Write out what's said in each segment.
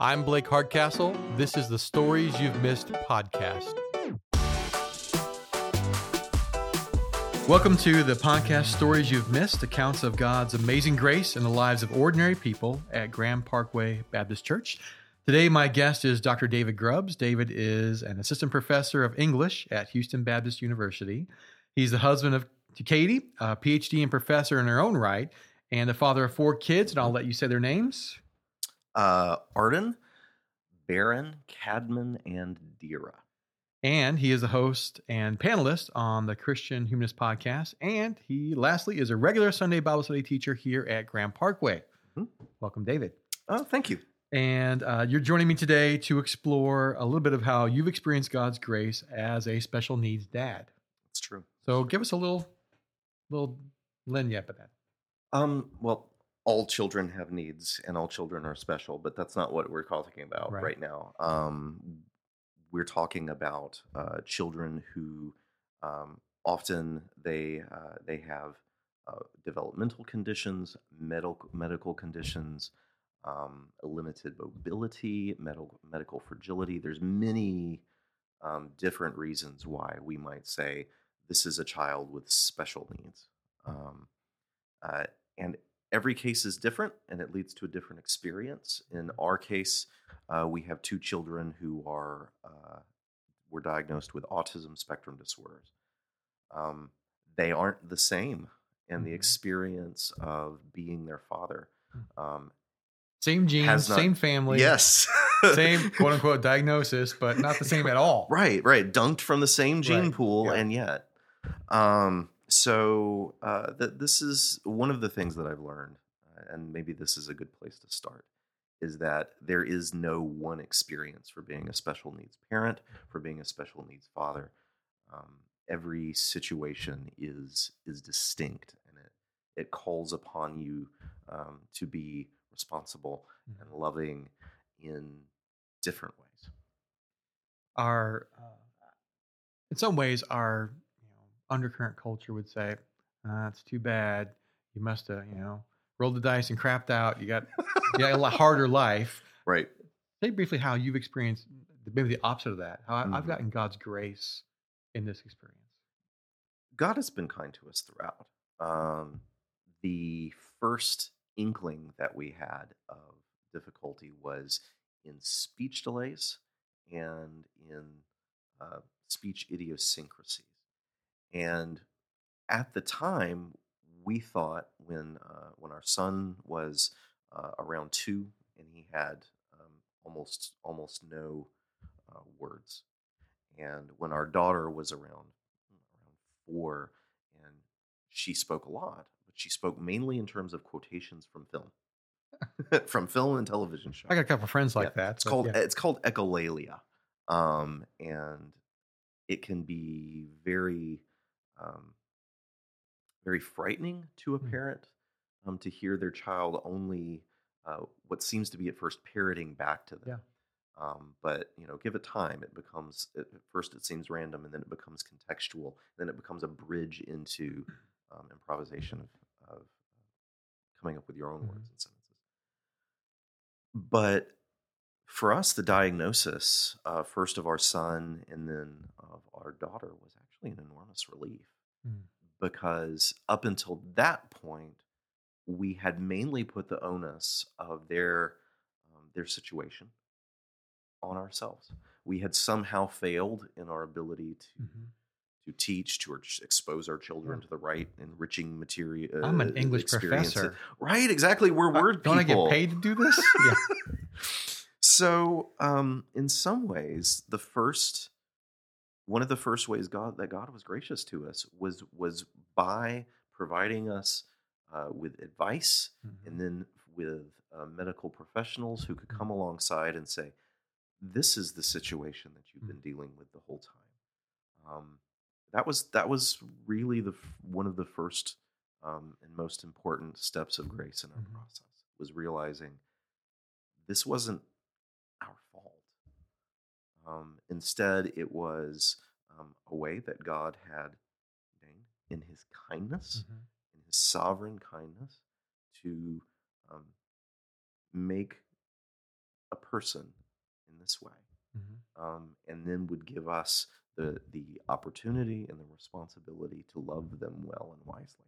I'm Blake Hardcastle. This is the Stories You've Missed podcast. Welcome to the podcast Stories You've Missed, accounts of God's amazing grace in the lives of ordinary people at Graham Parkway Baptist Church. Today, my guest is Dr. David Grubbs. David is an assistant professor of English at Houston Baptist University. He's the husband of Katie, a PhD and professor in her own right, and the father of four kids. And I'll let you say their names. Uh, Arden, Baron, Cadman, and Dira. And he is a host and panelist on the Christian Humanist podcast. And he, lastly, is a regular Sunday Bible study teacher here at Graham Parkway. Mhm. Welcome, David. Oh, thank you. And uh, you're joining me today to explore a little bit of how you've experienced God's grace as a special needs dad. It's true. So give us a little, little lagniappe of that. Um, well, all children have needs, and all children are special, but that's not what we're talking about Right. right, now. Um, we're talking about uh, children who um, often they uh, they have uh, developmental conditions, medical medical conditions, um, limited mobility, medical medical fragility. There's many um, different reasons why we might say this is a child with special needs. Um, uh, and every case is different and it leads to a different experience. In our case, uh, we have two children who are uh, were diagnosed with autism spectrum disorders. Um, they aren't the same in the Mhm. experience of being their father. Um, Same genes, not- same family, yes, same quote unquote diagnosis, but not the same at all. Right, right. Dunked from the same gene Right, pool, yeah. and yet. Um, so uh, th- this is one of the things that I've learned, uh, and maybe this is a good place to start, is that there is no one experience for being a special needs parent, for being a special needs father. Um, every situation is is distinct, and it it calls upon you um, to be responsible Mhm. and loving in different ways. Our, uh, in some ways, our undercurrent culture would say, uh, "It's too bad. You must have, you know, rolled the dice and crapped out. You got, you got a harder life." Right. Say briefly how you've experienced maybe the opposite of that. How I- I've gotten God's grace in this experience. God has been kind to us throughout. Um, the first inkling that we had of difficulty was in speech delays and in uh, speech idiosyncrasies. And at the time, we thought when uh, when our son was uh, around two and he had um, almost almost no uh, words, and when our daughter was around around four, and she spoke a lot, but she spoke mainly in terms of quotations from film, from film and television shows. I got a couple friends like Yeah, that. It's called yeah. it's called echolalia, um, and it can be very um, very frightening to a Mm. parent um, to hear their child only uh, what seems to be at first parroting back to them. Yeah. Um, but you know, give it time. It becomes at at first it seems random, and then it becomes contextual. Then it becomes a bridge into um, improvisation of, of coming up with your own Mhm. words and sentences. But for us, the diagnosis uh, first of our son and then of our daughter was actually an enormous relief Mm. because up until that point, we had mainly put the onus of their um, their situation on ourselves. We had somehow failed in our ability to Mhm. to teach, to ex- expose our children to the right enriching material. I'm an English professor. right? Exactly. We're Uh, word Don't people. I get paid to do this? yeah. So, um, in some ways, the first one of the first ways God that God was gracious to us was was by providing us uh, with advice Mhm. and then with uh, medical professionals who could come alongside and say, "This is the situation that you've Mm. been dealing with the whole time." Um, that was that was really the one of the first um, and most important steps of grace in our Mhm. process was realizing this wasn't our fault. Um, instead, it was um, a way that God had ordained in His kindness, Mhm. in His sovereign kindness, to um, make a person in this way, Mhm. um, and then would give us the the opportunity and the responsibility to love them well and wisely.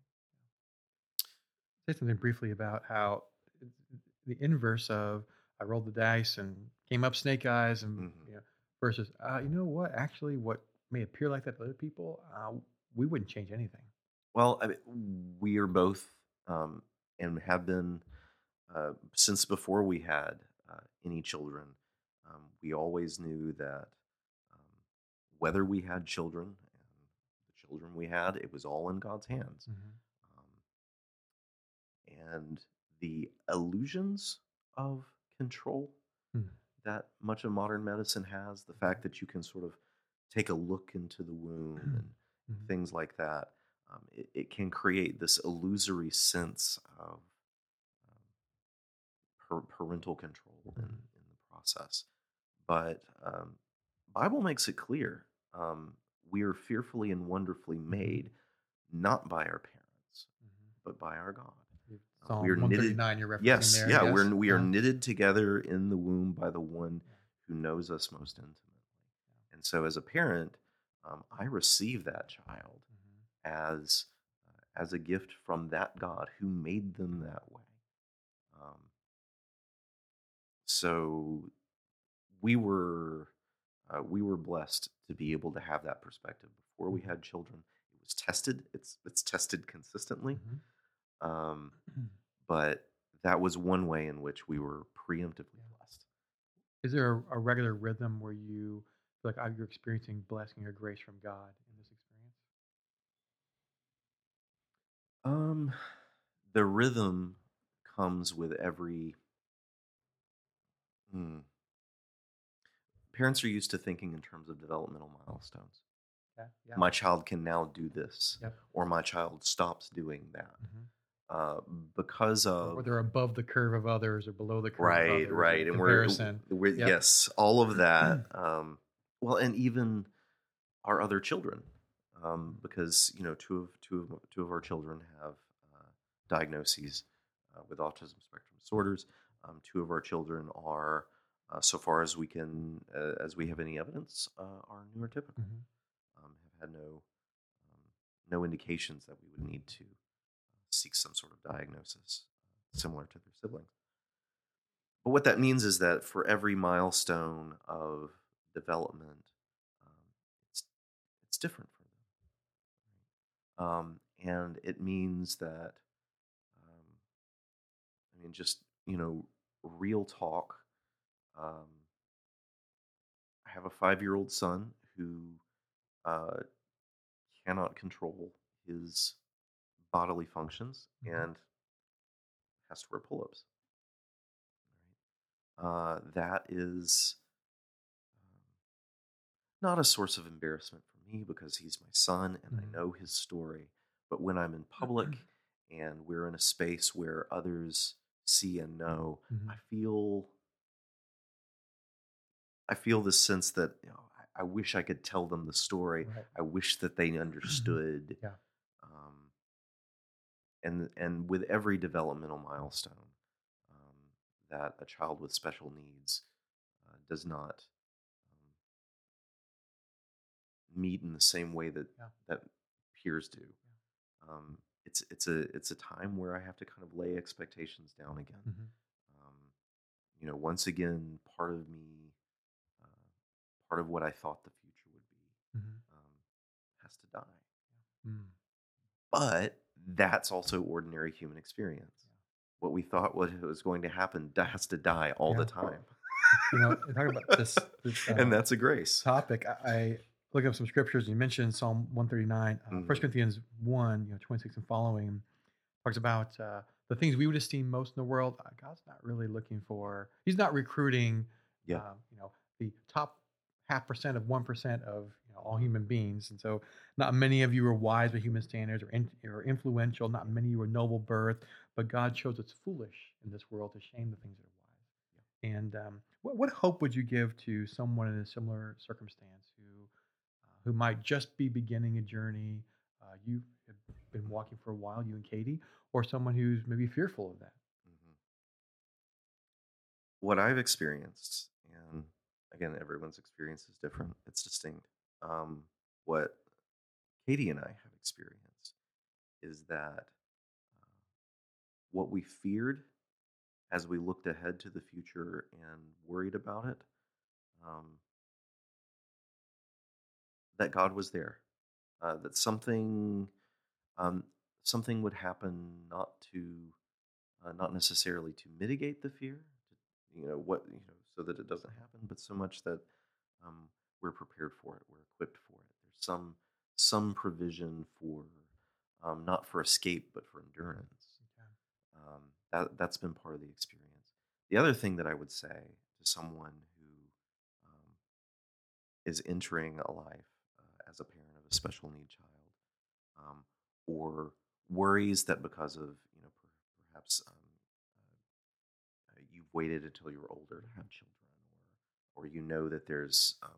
Say something briefly about how the inverse of I rolled the dice and came up snake eyes, and Mhm. you know, versus uh, you know what? Actually, what may appear like that to other people, uh, we wouldn't change anything. Well, I mean, we are both um, and have been uh, since before we had uh, any children. Um, we always knew that um, whether we had children and the children we had, it was all in God's hands. Um, and the illusions of control Hmm. That much of modern medicine has, the fact that you can sort of take a look into the womb and Mhm. things like that, um, it, it can create this illusory sense of um, per- parental control in, Mhm. in the process. But um, Bible makes it clear um, we are fearfully and wonderfully made, not by our parents, Mhm. but by our God. Psalm we are knitted- 139 you're referencing Yes, there. yeah, yes? we're we are Yeah. knitted together in the womb by the one who knows us most intimately. And so, as a parent, um, I receive that child Mhm. as uh, as a gift from that God who made them that way. Um, so we were uh, we were blessed to be able to have that perspective before we Mhm. had children. It was tested. It's it's tested consistently, Mhm. Um, but that was one way in which we were preemptively blessed. Is there a, a regular rhythm where you feel like uh, you're experiencing blessing or grace from God in this experience? Um, the rhythm comes with every. Hmm. Parents are used to thinking in terms of developmental milestones. Yeah. yeah. My child can now do this, Yep. or my child stops doing that Mhm. Uh, because of Or they're above the curve of others or below the curve of right, others. right, and we're, we're Yep. yes, all of that. Um, well, and even our other children, um, because you know, two of two of two of our children have uh, diagnoses uh, with autism spectrum disorders. Um, two of our children are, uh, so far as we can, uh, as we have any evidence, uh, are neurotypical. Mhm. Um, have had no um, no indications that we would need to seek some sort of diagnosis uh, similar to their siblings. But what that means is that for every milestone of development, um, it's it's different for them, um, and it means that um, I mean, just you know, real talk. Um, I have a five-year-old son who uh, cannot control his bodily functions Mhm. and has to wear pull-ups. Uh, that is um, not a source of embarrassment for me because he's my son and Mhm. I know his story. But when I'm in public and we're in a space where others see and know, Mhm. I feel I feel this sense that you know, I, I wish I could tell them the story. Right. I wish that they understood. Yeah. And and with every developmental milestone um, that a child with special needs uh, does not um, meet in the same way that Yeah. that peers do. Um, it's it's a it's a time where I have to kind of lay expectations down again. Mhm. Um, you know, once again, part of me, uh, part of what I thought the future would be, Mhm. um, has to die. Mm. But that's also ordinary human experience. What we thought was, was going to happen has to die all Yeah. the time. You know, and talking about this, this uh, and that's a grace. topic, I, I look up some scriptures. You mentioned Psalm 139, uh, 1 Mhm. Corinthians 1, you know, 26 and following, talks about uh, the things we would esteem most in the world. Uh, God's not really looking for, He's not recruiting, Yeah. um, you know, the top half percent of 1% of you know, all human beings. And so, not many of you are wise by human standards or, in, or influential. Not many of you are noble birth, but God shows it's foolish in this world to shame the things that are wise. And um, what, what hope would you give to someone in a similar circumstance who uh, who might just be beginning a journey? Uh, you have been walking for a while, you and Katie, or someone who's maybe fearful of that. Mhm. what I've experienced, again, everyone's experience is different, it's distinct. Um, what Katie and I have experienced is that uh, what we feared as we looked ahead to the future and worried about it, um, that God was there, uh, that something um, something would happen not to uh, not necessarily to mitigate the fear, you know what you know, so that it doesn't happen, but so much that um, we're prepared for it, we're equipped for it. There's some some provision for um, not for escape but for endurance. Um, that that's been part of the experience. The other thing that I would say to someone who um, is entering a life uh, as a parent of a special need child, um, or worries that because of you know per- perhaps um, waited until you were older to have children, or or you know that there's um,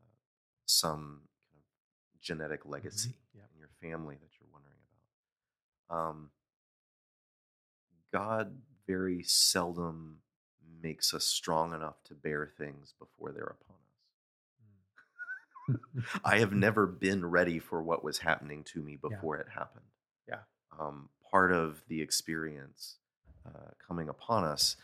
uh, some kind of genetic legacy Yep. in your family that you're wondering about. Um, God very seldom makes us strong enough to bear things before they're upon us. I have never been ready for what was happening to me before it happened. Yeah. Um, part of the experience uh, coming upon us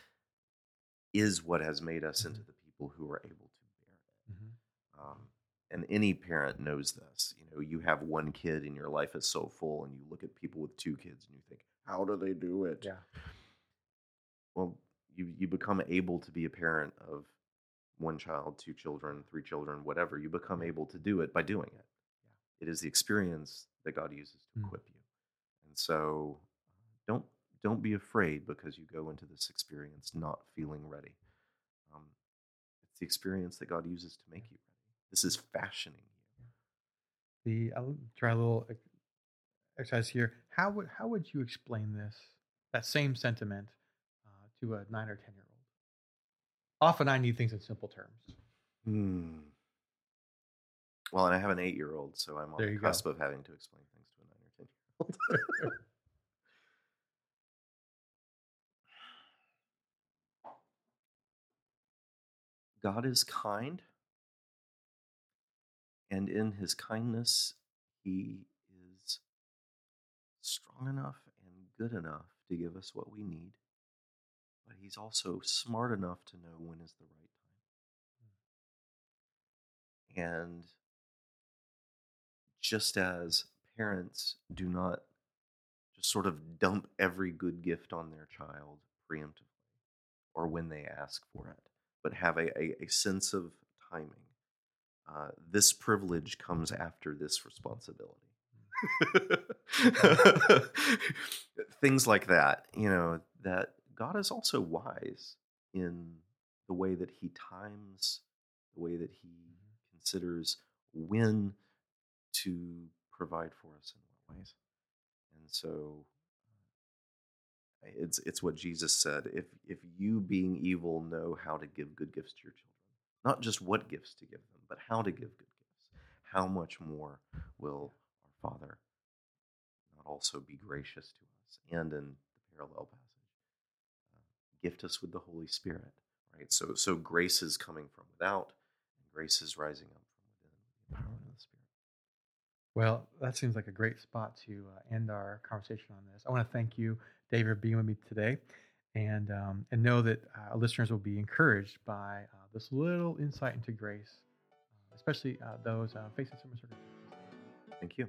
is what has made us into Mhm. the people who are able to bear it. Mhm. Um, and any parent knows this. You know, you have one kid and your life is so full, and you look at people with two kids and you think, how do they do it? Yeah. Well, you you become able to be a parent of one child, two children, three children, whatever. You become able to do it by doing it. Yeah. It is the experience that God uses to Mm. equip you. And so, don't don't be afraid because you go into this experience not feeling ready. Um, it's the experience that God uses to make you ready. This is fashioning you. The I'll try a little exercise here. How would how would you explain this that same sentiment uh, to a nine or ten year old? Often I need things in simple terms. Hmm. Well, and I have an eight year old, so I'm on There the you go. cusp of having to explain things to a nine or ten year old. God is kind, and in his kindness, he is strong enough and good enough to give us what we need. But he's also smart enough to know when is the right time. And just as parents do not just sort of dump every good gift on their child preemptively or when they ask for it, but have a, a, a sense of timing. Uh, this privilege comes after this responsibility. Things like that, you know, that God is also wise in the way that He times, the way that He considers when to provide for us in what ways. And so it's it's what Jesus said. If if you being evil know how to give good gifts to your children, not just what gifts to give them, but how to give good gifts, how much more will our Father not also be gracious to us? And in the parallel passage, uh, gift us with the Holy Spirit. Right. So so grace is coming from without, and grace is rising up from within. The empowerment of the Spirit. Well, that seems like a great spot to uh, end our conversation on this. I want to thank you, David, for being with me today, and um, and know that uh, our listeners will be encouraged by uh, this little insight into grace, uh, especially uh, those facing similar circumstances. Thank you.